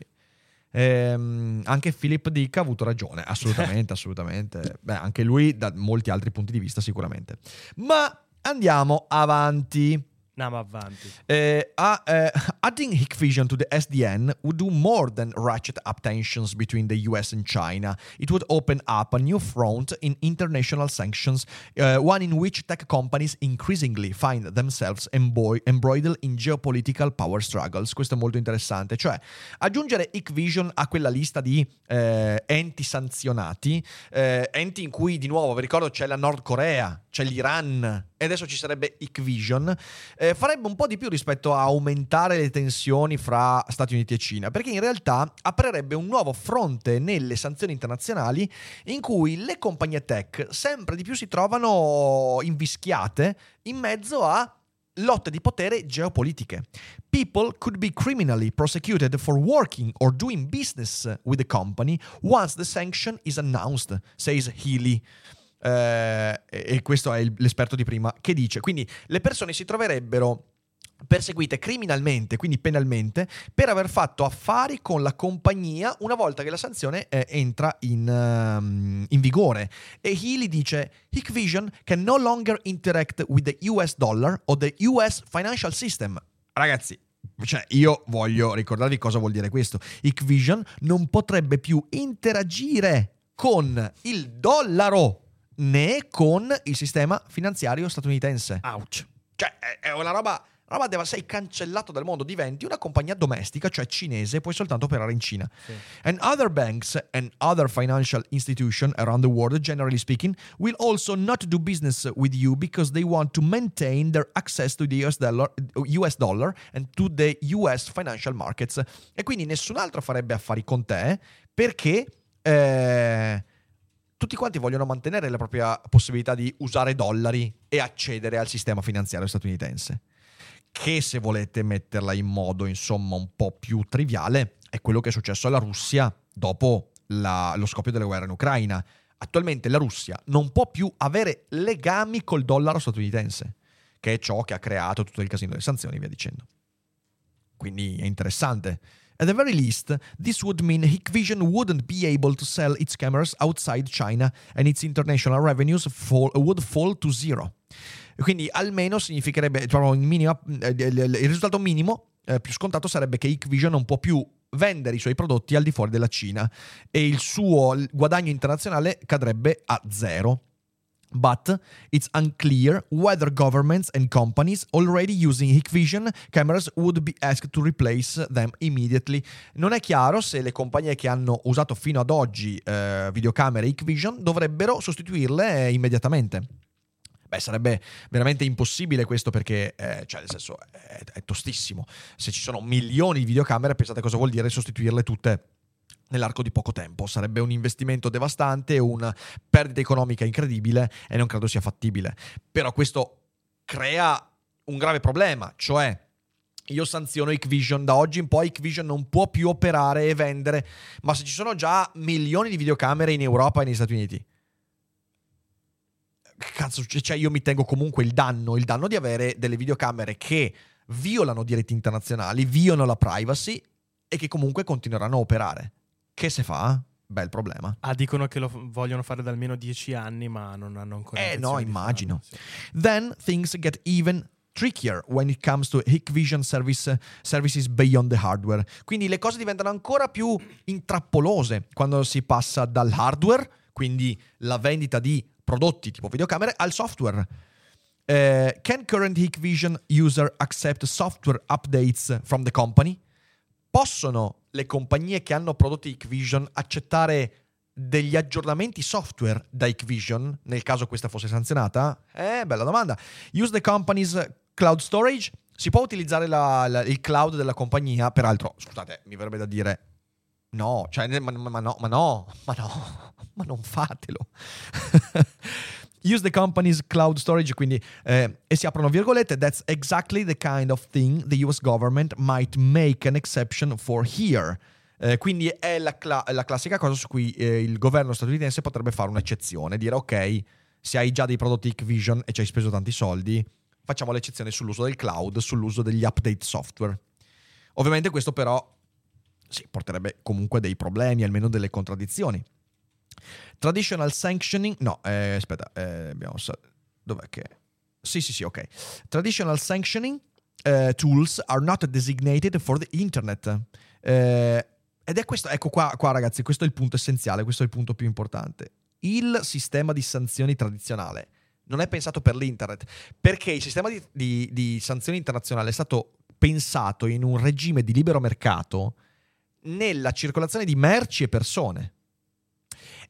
Ehm, anche Philip Dick ha avuto ragione, assolutamente, assolutamente. Beh, anche lui da molti altri punti di vista sicuramente. Ma andiamo avanti. Andiamo avanti. Uh, uh, uh, adding Hikvision to the SDN would do more than ratchet up tensions between the US and China. It would open up a new front in international sanctions, uh, one in which tech companies increasingly find themselves emboi- embroiled in geopolitical power struggles. Questo è molto interessante. Cioè, aggiungere Hikvision a quella lista di eh, enti sanzionati, eh, enti in cui, di nuovo, vi ricordo, c'è la Nord Corea, c'è l'Iran e adesso ci sarebbe Hikvision, eh, farebbe un po' di più rispetto a aumentare le tensioni fra Stati Uniti e Cina, perché in realtà aprirebbe un nuovo fronte nelle sanzioni internazionali in cui le compagnie tech sempre di più si trovano invischiate in mezzo a lotte di potere geopolitiche. People could be criminally prosecuted for working or doing business with the company once the sanction is announced, says Healy. Eh, e questo è il- l'esperto di prima che dice quindi le persone si troverebbero perseguite criminalmente, quindi penalmente, per aver fatto affari con la compagnia una volta che la sanzione eh, entra in, ehm, in vigore. E Healy dice: Hikvision can no longer interact with the US dollar or the US financial system. Ragazzi. Cioè, io voglio ricordarvi cosa vuol dire questo. Hikvision non potrebbe più interagire con il dollaro né con il sistema finanziario statunitense. Ouch. Cioè, è- una roba roba deve, sei cancellato dal mondo, diventi una compagnia domestica, cioè cinese, e puoi soltanto operare in Cina. Sì. And other banks and other financial institutions around the world, generally speaking, will also not do business with you because they want to maintain their access to the US dollar, US dollar and to the US financial markets. E quindi nessun altro farebbe affari con te perché eh, tutti quanti vogliono mantenere la propria possibilità di usare dollari e accedere al sistema finanziario statunitense. Che se volete metterla in modo insomma un po' più triviale è quello che è successo alla Russia dopo la- lo scoppio della guerra in Ucraina. Attualmente la Russia non può più avere legami col dollaro statunitense, che è ciò che ha creato tutto il casino delle sanzioni e via dicendo. Quindi è interessante. At the very least, this would mean Hikvision wouldn't be able to sell its cameras outside China and its international revenues fall, would fall to zero. Quindi almeno significherebbe, eh, il il risultato minimo eh, più scontato sarebbe che Hikvision non può più vendere i suoi prodotti al di fuori della Cina e il suo guadagno internazionale cadrebbe a zero. But it's unclear whether governments and companies already using Hikvision cameras would be asked to replace them immediately. Non è chiaro se le compagnie che hanno usato fino ad oggi eh, videocamere Hikvision dovrebbero sostituirle eh, immediatamente. Beh, sarebbe veramente impossibile questo perché, eh, cioè, nel senso, è, è tostissimo. Se ci sono milioni di videocamere, pensate cosa vuol dire sostituirle tutte nell'arco di poco tempo. Sarebbe un investimento devastante, una perdita economica incredibile e non credo sia fattibile. Però questo crea un grave problema, cioè io sanziono Hikvision, da oggi in poi Hikvision non può più operare e vendere, ma se ci sono già milioni di videocamere in Europa e negli Stati Uniti, cazzo, cioè io mi tengo comunque il danno, il danno di avere delle videocamere che violano diritti internazionali, violano la privacy e che comunque continueranno a operare. Che se fa? Bel problema. Ah, dicono che lo vogliono fare da almeno dieci anni, ma non hanno ancora. Eh, no, immagino. farlo, sì. Then things get even trickier when it comes to Hikvision service, services beyond the hardware. Quindi le cose diventano ancora più intrappolose quando si passa dal hardware, quindi la vendita di prodotti tipo videocamere, al software. Eh, can current Hikvision user accept software updates from the company? Possono le compagnie che hanno prodotti Hikvision accettare degli aggiornamenti software da Hikvision nel caso questa fosse sanzionata? Eh, bella domanda. Use the company's cloud storage? Si può utilizzare la- la- il cloud della compagnia? Peraltro, scusate, mi verrebbe da dire no, cioè, ma- ma no, ma no, ma no, ma non fatelo. Use the company's cloud storage, quindi eh, e si aprono virgolette, that's exactly the kind of thing the US government might make an exception for here. Eh, quindi è la, cla- la classica cosa su cui eh, il governo statunitense potrebbe fare un'eccezione, dire ok, se hai già dei prodotti Hikvision e ci hai speso tanti soldi, facciamo l'eccezione sull'uso del cloud, sull'uso degli update software. Ovviamente questo però sì, porterebbe comunque dei problemi, almeno delle contraddizioni. Traditional sanctioning, no, eh, aspetta, eh, abbiamo, dov'è che... Sì, sì, sì, ok. Traditional sanctioning eh, tools are not designated for the internet. Eh, ed è questo, ecco qua, qua ragazzi, questo è il punto essenziale, questo è il punto più importante. Il sistema di sanzioni tradizionale non è pensato per l'internet, perché il sistema di, di- di sanzioni internazionale è stato pensato in un regime di libero mercato nella circolazione di merci e persone.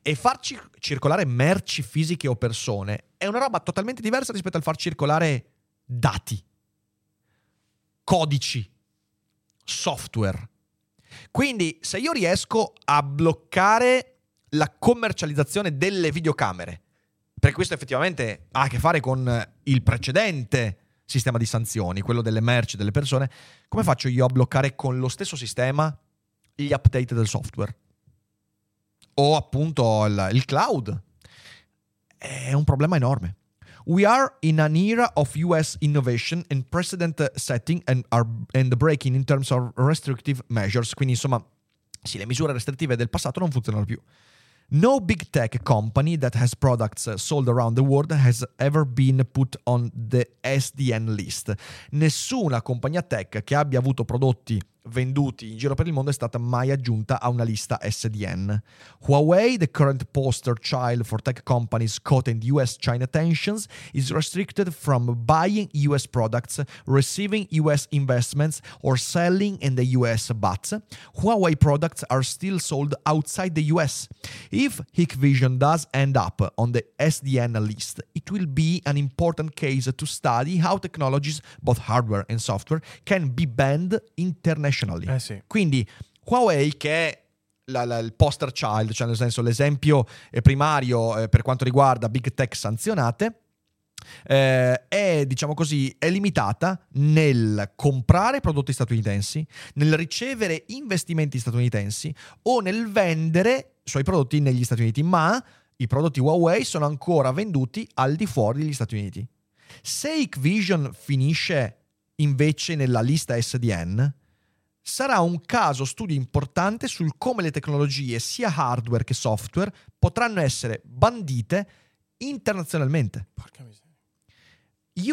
E far cir- circolare merci fisiche o persone è una roba totalmente diversa rispetto al far circolare dati, codici, software. Quindi se io riesco a bloccare la commercializzazione delle videocamere, perché questo effettivamente ha a che fare con il precedente sistema di sanzioni, quello delle merci delle persone, come faccio io a bloccare con lo stesso sistema gli update del software? O appunto il, il cloud? È un problema enorme. We are in an era of US innovation and precedent setting and, are, and breaking in terms of restrictive measures. Quindi insomma, sì, le misure restrittive del passato non funzionano più. No big tech company that has products sold around the world has ever been put on the SDN list. Nessuna compagnia tech che abbia avuto prodotti venduti in giro per il mondo è stata mai aggiunta a una lista SDN. Huawei, the current poster child for tech companies caught in US-China tensions, is restricted from buying US products, receiving US investments, or selling in the US, but Huawei products are still sold outside the US. If Hikvision does end up on the SDN list, it will be an important case to study how technologies, both hardware and software, can be banned internationally. Eh sì. Quindi Huawei che è la- la- il poster child, cioè nel senso l'esempio eh, primario eh, per quanto riguarda big tech sanzionate, eh, è, diciamo così, è limitata nel comprare prodotti statunitensi, nel ricevere investimenti statunitensi o nel vendere i suoi prodotti negli Stati Uniti, ma i prodotti Huawei sono ancora venduti al di fuori degli Stati Uniti. Se Hikvision finisce invece nella lista SDN, sarà un caso studio importante sul come le tecnologie, sia hardware che software, potranno essere bandite internazionalmente. Porca miseria.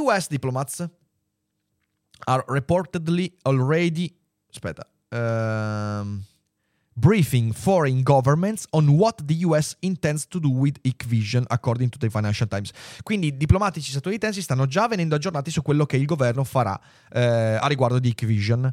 US diplomats are reportedly already aspetta, ehm, briefing foreign governments on what the US intends to do with Hikvision according to the Financial Times. Quindi i diplomatici statunitensi stanno già venendo aggiornati su quello che il governo farà eh, a riguardo di Hikvision.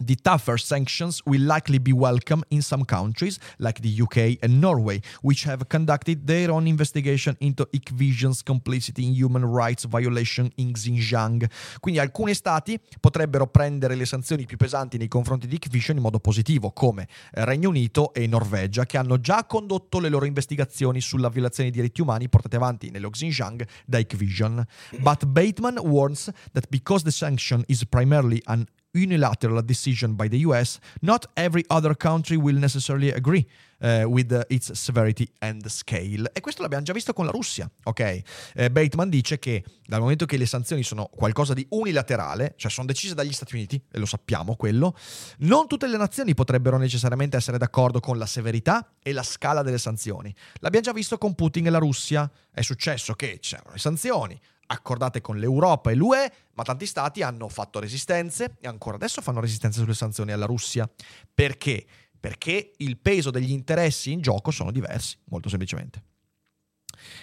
The tougher sanctions will likely be welcome in some countries, like the UK and Norway, which have conducted their own investigation into Hikvision's complicity in human rights violation in Xinjiang. Quindi alcuni stati potrebbero prendere le sanzioni più pesanti nei confronti di Hikvision in modo positivo, come Regno Unito e Norvegia, che hanno già condotto le loro investigazioni sulla violazione dei diritti umani portate avanti nello Xinjiang da Hikvision. But Bateman warns that because the sanction is primarily an unilateral decision by the US, not every other country will necessarily agree uh, with uh, its severity and scale. E questo l'abbiamo già visto con la Russia, ok? Eh, Bateman dice che dal momento che le sanzioni sono qualcosa di unilaterale, cioè sono decise dagli Stati Uniti, e lo sappiamo quello, non tutte le nazioni potrebbero necessariamente essere d'accordo con la severità e la scala delle sanzioni. L'abbiamo già visto con Putin e la Russia, è successo che c'erano le sanzioni, accordate con l'Europa e l'UE, ma tanti stati hanno fatto resistenze e ancora adesso fanno resistenze sulle sanzioni alla Russia. Perché? Perché il peso degli interessi in gioco sono diversi, molto semplicemente.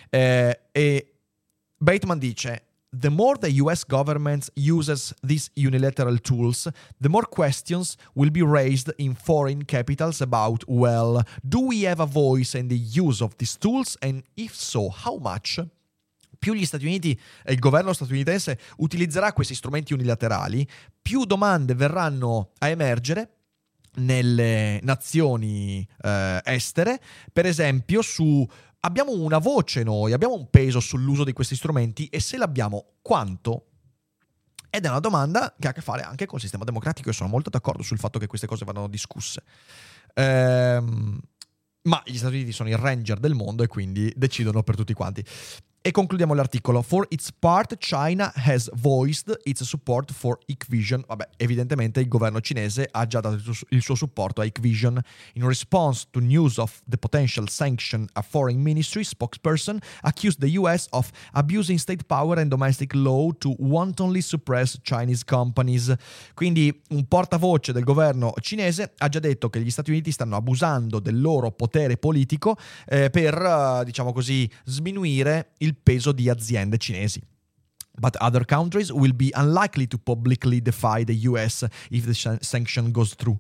Eh, e Bateman dice: The more the US government uses these unilateral tools, the more questions will be raised in foreign capitals about, well, do we have a voice in the use of these tools? And if so, how much? Più gli Stati Uniti e il governo statunitense utilizzerà questi strumenti unilaterali, più domande verranno a emergere nelle nazioni eh, estere, per esempio su abbiamo una voce noi, abbiamo un peso sull'uso di questi strumenti e se l'abbiamo quanto? Ed è una domanda che ha a che fare anche col sistema democratico e sono molto d'accordo sul fatto che queste cose vadano discusse. Ehm, ma gli Stati Uniti sono il ranger del mondo e quindi decidono per tutti quanti. E concludiamo l'articolo. For its part, China has voiced its support for Hikvision. Vabbè, evidentemente il governo cinese ha già dato il suo- supporto a Hikvision. In response to news of the potential sanction, a foreign ministry spokesperson accused the US of abusing state power and domestic law to wantonly suppress Chinese companies. Quindi un portavoce del governo cinese ha già detto che gli Stati Uniti stanno abusando del loro potere politico eh, per, eh, diciamo così, sminuire il peso di aziende cinesi. But other countries will be unlikely to publicly defy the US if the san- sanction goes through.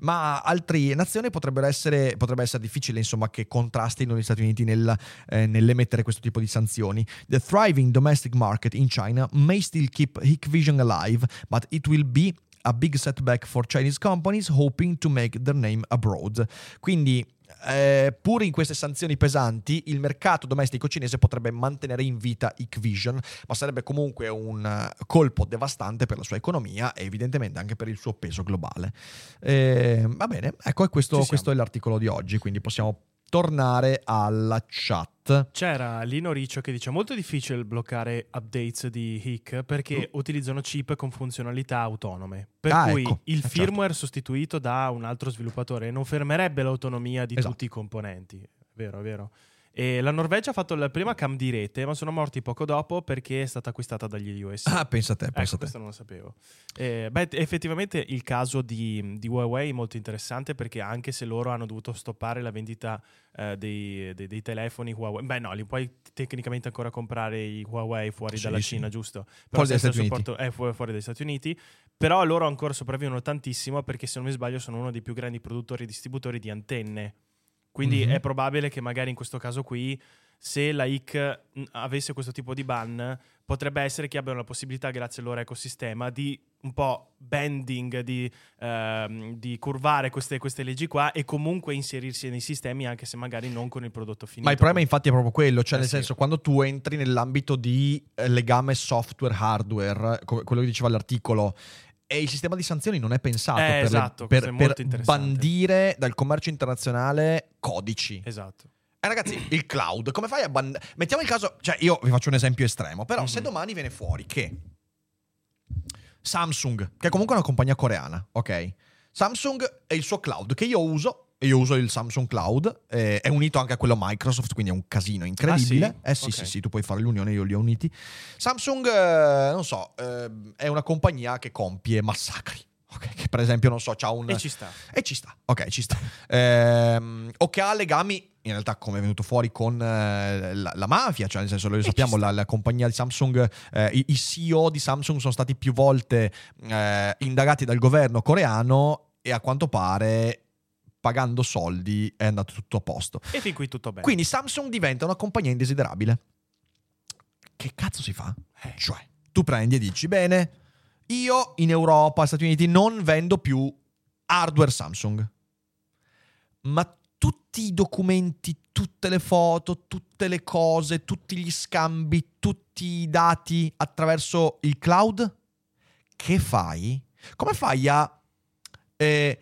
Ma altre nazioni potrebbero essere, potrebbe essere difficile insomma, che contrastino gli Stati Uniti nel, eh, nell'emettere questo tipo di sanzioni. The thriving domestic market in China may still keep Hikvision alive, but it will be a big setback for Chinese companies hoping to make their name abroad. Quindi eh, pur in queste sanzioni pesanti, il mercato domestico cinese potrebbe mantenere in vita Hikvision, ma sarebbe comunque un eh, colpo devastante per la sua economia e evidentemente anche per il suo peso globale. Eh, va bene, ecco, questo, questo è l'articolo di oggi, quindi possiamo tornare alla chat. C'era Lino Riccio che dice molto difficile bloccare updates di HIC perché utilizzano chip con funzionalità autonome. Per Mm. Ah, cui ecco. il Eh, certo. firmware sostituito da un altro sviluppatore non fermerebbe l'autonomia di Esatto. tutti i componenti. Vero, vero. E la Norvegia ha fatto la prima cam di rete, ma sono morti poco dopo perché è stata acquistata dagli US. Ah, pensa a te, Ecco, pensa a te. questo non lo sapevo. Eh, beh, effettivamente il caso di, di Huawei è molto interessante perché anche se loro hanno dovuto stoppare la vendita eh, dei, dei- dei telefoni Huawei, beh no, li puoi tecnicamente ancora comprare i Huawei fuori Sì, dalla sì. Cina, giusto? Fuori dagli Stati Uniti. supporto- eh, fu- fuori dagli Stati Uniti. Però loro ancora sopravvivono tantissimo perché se non mi sbaglio sono uno dei più grandi produttori e distributori di antenne. Quindi Mhm. è probabile che magari in questo caso qui, se la IC avesse questo tipo di ban, potrebbe essere che abbiano la possibilità, grazie al loro ecosistema, di un po' bending, di, ehm, di curvare queste, queste leggi qua e comunque inserirsi nei sistemi anche se magari non con il prodotto finito. Ma il problema infatti è proprio quello, cioè Eh nel sì. senso quando tu entri nell'ambito di eh, legame software-hardware, come quello che diceva l'articolo, e il sistema di sanzioni non è pensato Eh, per, le- esatto, per- per bandire dal commercio internazionale codici. Esatto. Eh, ragazzi, il cloud, come fai a bandire? Mettiamo il caso, cioè io vi faccio un esempio estremo, però se Mhm. domani viene fuori che Samsung, che è comunque una compagnia coreana, ok? Samsung è il suo cloud che io uso, e io uso il Samsung Cloud, eh, è unito anche a quello Microsoft, quindi è un casino incredibile. Ah, sì? Eh sì, Ok. sì, sì, tu puoi fare l'unione, io li ho uniti. Samsung, eh, non so, eh, è una compagnia che compie massacri. Ok, che per esempio, non so, c'ha un... E ci sta. E ci sta, ok, ci sta. Ehm, o che ha legami, in realtà, come è venuto fuori con eh, la, la mafia, cioè nel senso, lo sappiamo, la, la compagnia di Samsung, eh, i, i CEO di Samsung sono stati più volte eh, indagati dal governo coreano e a quanto pare, pagando soldi, è andato tutto a posto. E fin qui tutto bene. Quindi Samsung diventa una compagnia indesiderabile. Che cazzo si fa? Eh. Cioè, tu prendi e dici, bene, io in Europa, Stati Uniti, non vendo più hardware Samsung. Ma tutti i documenti, tutte le foto, tutte le cose, tutti gli scambi, tutti i dati attraverso il cloud? Che fai? Come fai a eh,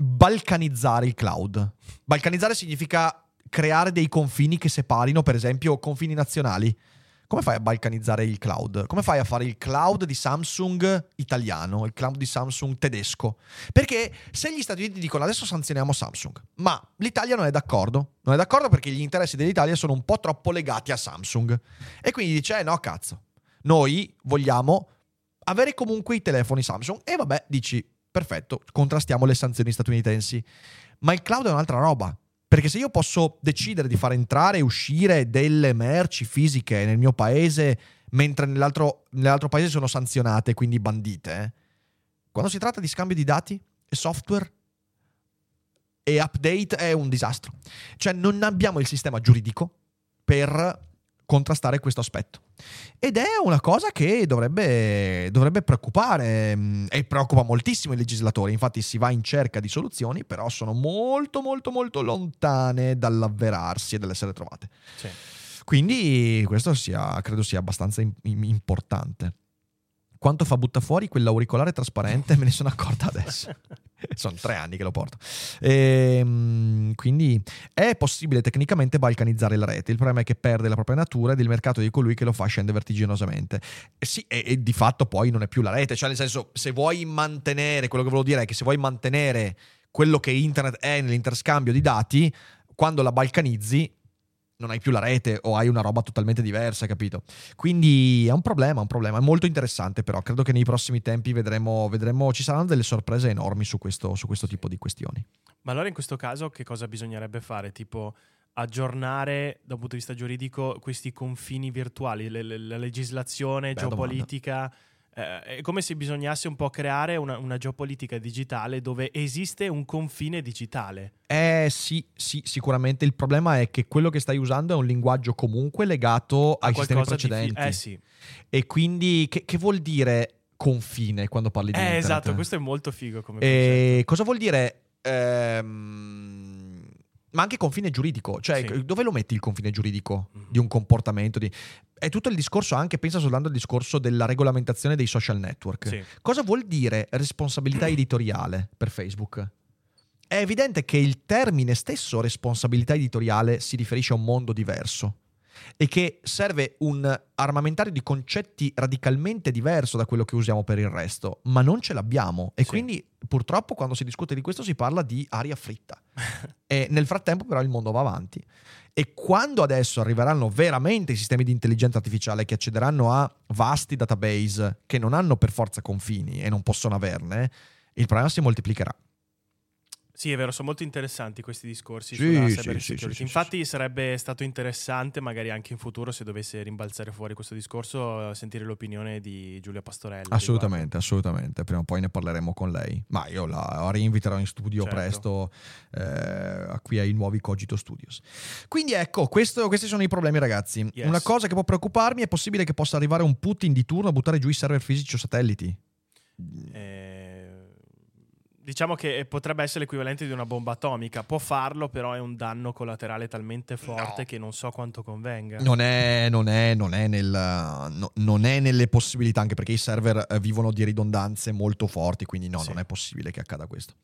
balcanizzare il cloud? Balcanizzare significa creare dei confini che separino, per esempio, confini nazionali. Come fai a balcanizzare il cloud? Come fai a fare il cloud di Samsung italiano, il cloud di Samsung tedesco? Perché se gli Stati Uniti dicono adesso sanzioniamo Samsung, ma l'Italia non è d'accordo, non è d'accordo perché gli interessi dell'Italia sono un po' troppo legati a Samsung. E quindi dice, eh no, cazzo, noi vogliamo avere comunque i telefoni Samsung. E vabbè, dici, perfetto, contrastiamo le sanzioni statunitensi. Ma il cloud è un'altra roba. Perché se io posso decidere di far entrare e uscire delle merci fisiche nel mio paese, mentre nell'altro, nell'altro paese sono sanzionate, quindi bandite, eh, quando si tratta di scambio di dati e software e update è un disastro. Cioè non abbiamo il sistema giuridico per contrastare questo aspetto. Ed è una cosa che dovrebbe, dovrebbe preoccupare mm, e preoccupa moltissimo i legislatori. Infatti si va in cerca di soluzioni, però sono molto molto molto lontane dall'avverarsi e dall'essere trovate. Sì. Quindi questo sia, credo sia abbastanza im- im- importante. Quanto fa butta fuori quell'auricolare trasparente? Me ne sono accorta adesso. sono tre anni che lo porto. Ehm, quindi è possibile tecnicamente balcanizzare la rete. Il problema è che perde la propria natura ed il mercato di colui che lo fa scende vertiginosamente. E sì, e, e di fatto poi non è più la rete. Cioè, nel senso, se vuoi mantenere, quello che volevo dire è che se vuoi mantenere quello che internet è nell'interscambio di dati, quando la balcanizzi non hai più la rete o hai una roba totalmente diversa, capito? Quindi è un problema, un problema. È molto interessante, però credo che nei prossimi tempi vedremo, vedremo ci saranno delle sorprese enormi su questo, su questo tipo di questioni. Ma allora in questo caso che cosa bisognerebbe fare? Tipo aggiornare da un punto di vista giuridico questi confini virtuali, le- le- la legislazione Bella geopolitica? Eh, è come se bisognasse un po' creare una, una geopolitica digitale dove esiste un confine digitale. Eh sì, sì, sicuramente il problema è che quello che stai usando è un linguaggio comunque legato ai sistemi di fi- precedenti. eh sì, E quindi che, che vuol dire confine quando parli di eh, internet? esatto, questo è molto figo come E cosa vuol dire? ehm, ma anche confine giuridico, cioè Sì. dove lo metti il confine giuridico Mhm. di un comportamento? Di... È tutto il discorso, anche pensa soltanto al discorso della regolamentazione dei social network. Sì. Cosa vuol dire responsabilità editoriale per Facebook? È evidente che il termine stesso responsabilità editoriale si riferisce a un mondo diverso e che serve un armamentario di concetti radicalmente diverso da quello che usiamo per il resto, ma non ce l'abbiamo e Sì. quindi purtroppo quando si discute di questo si parla di aria fritta. e nel frattempo però il mondo va avanti. E quando adesso arriveranno veramente i sistemi di intelligenza artificiale che accederanno a vasti database che non hanno per forza confini e non possono averne, il problema si moltiplicherà. Sì, è vero, sono molto interessanti questi discorsi Sì, sulla cyber sì, security. sì, sì, Infatti sarebbe stato interessante, magari anche in futuro, se dovesse rimbalzare fuori questo discorso, sentire l'opinione di Giulia Pastorelli. Assolutamente, assolutamente. Prima o poi ne parleremo con lei. Ma io la rinviterò in studio Certo. presto eh, qui ai nuovi Cogito Studios. Quindi ecco, questo- questi sono i problemi, ragazzi. Yes. Una cosa che può preoccuparmi è possibile che possa arrivare un Putin di turno a buttare giù i server fisici o satelliti. Eh, diciamo che potrebbe essere l'equivalente di una bomba atomica. Può farlo, però è un danno collaterale talmente forte No. che non so quanto convenga. Non è, non è- non è nel- no- non è nelle possibilità, anche perché i server eh, vivono di ridondanze molto forti, quindi no, Sì. non è possibile che accada questo.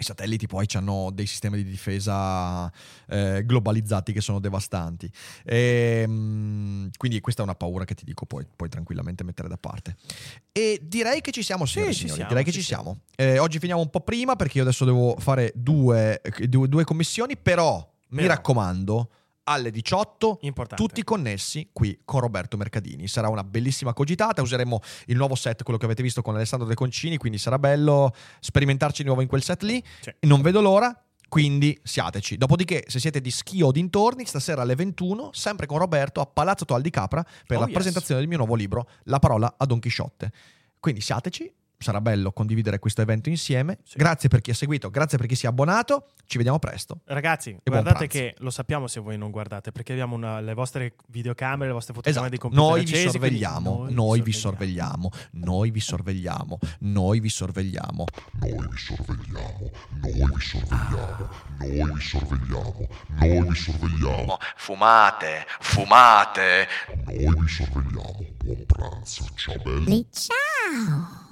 I satelliti poi hanno dei sistemi di difesa eh, globalizzati che sono devastanti. Ehm, quindi questa è una paura che ti dico puoi, puoi tranquillamente mettere da parte. E direi che ci siamo, signori e ci siamo, direi che ci ci siamo. siamo. Eh, oggi finiamo un po' prima perché io adesso devo fare due, due- due commissioni, però, mi Però. raccomando, alle 18 Importante. tutti connessi qui con Roberto Mercadini. Sarà una bellissima cogitata. Useremo il nuovo set, quello che avete visto con Alessandro De Concini. Quindi sarà bello sperimentarci di nuovo in quel set lì. Sì. Non vedo l'ora. Quindi siateci. Dopodiché, se siete di Schio o dintorni, stasera alle 21, sempre con Roberto a Palazzo Toal di Capra per Oh, la yes. presentazione del mio nuovo libro, La parola a Don Chisciotte. Quindi siateci. Sarà bello condividere questo evento insieme. Sì. Grazie per chi ha seguito, grazie per chi si è abbonato. Ci vediamo presto. Ragazzi, buon guardate che lo sappiamo se voi non guardate, perché abbiamo una- le vostre videocamere, le vostre fotocamere Esatto, di computer noi vi accesi, quindi sorvegliamo, noi vi sorvegliamo, noi vi sorvegliamo, noi vi sorvegliamo. Noi vi sorvegliamo, noi vi sorvegliamo, noi vi sorvegliamo, noi vi sorvegliamo, Fumate, fumate. noi vi sorvegliamo. Buon pranzo, ciao belli. Ciao!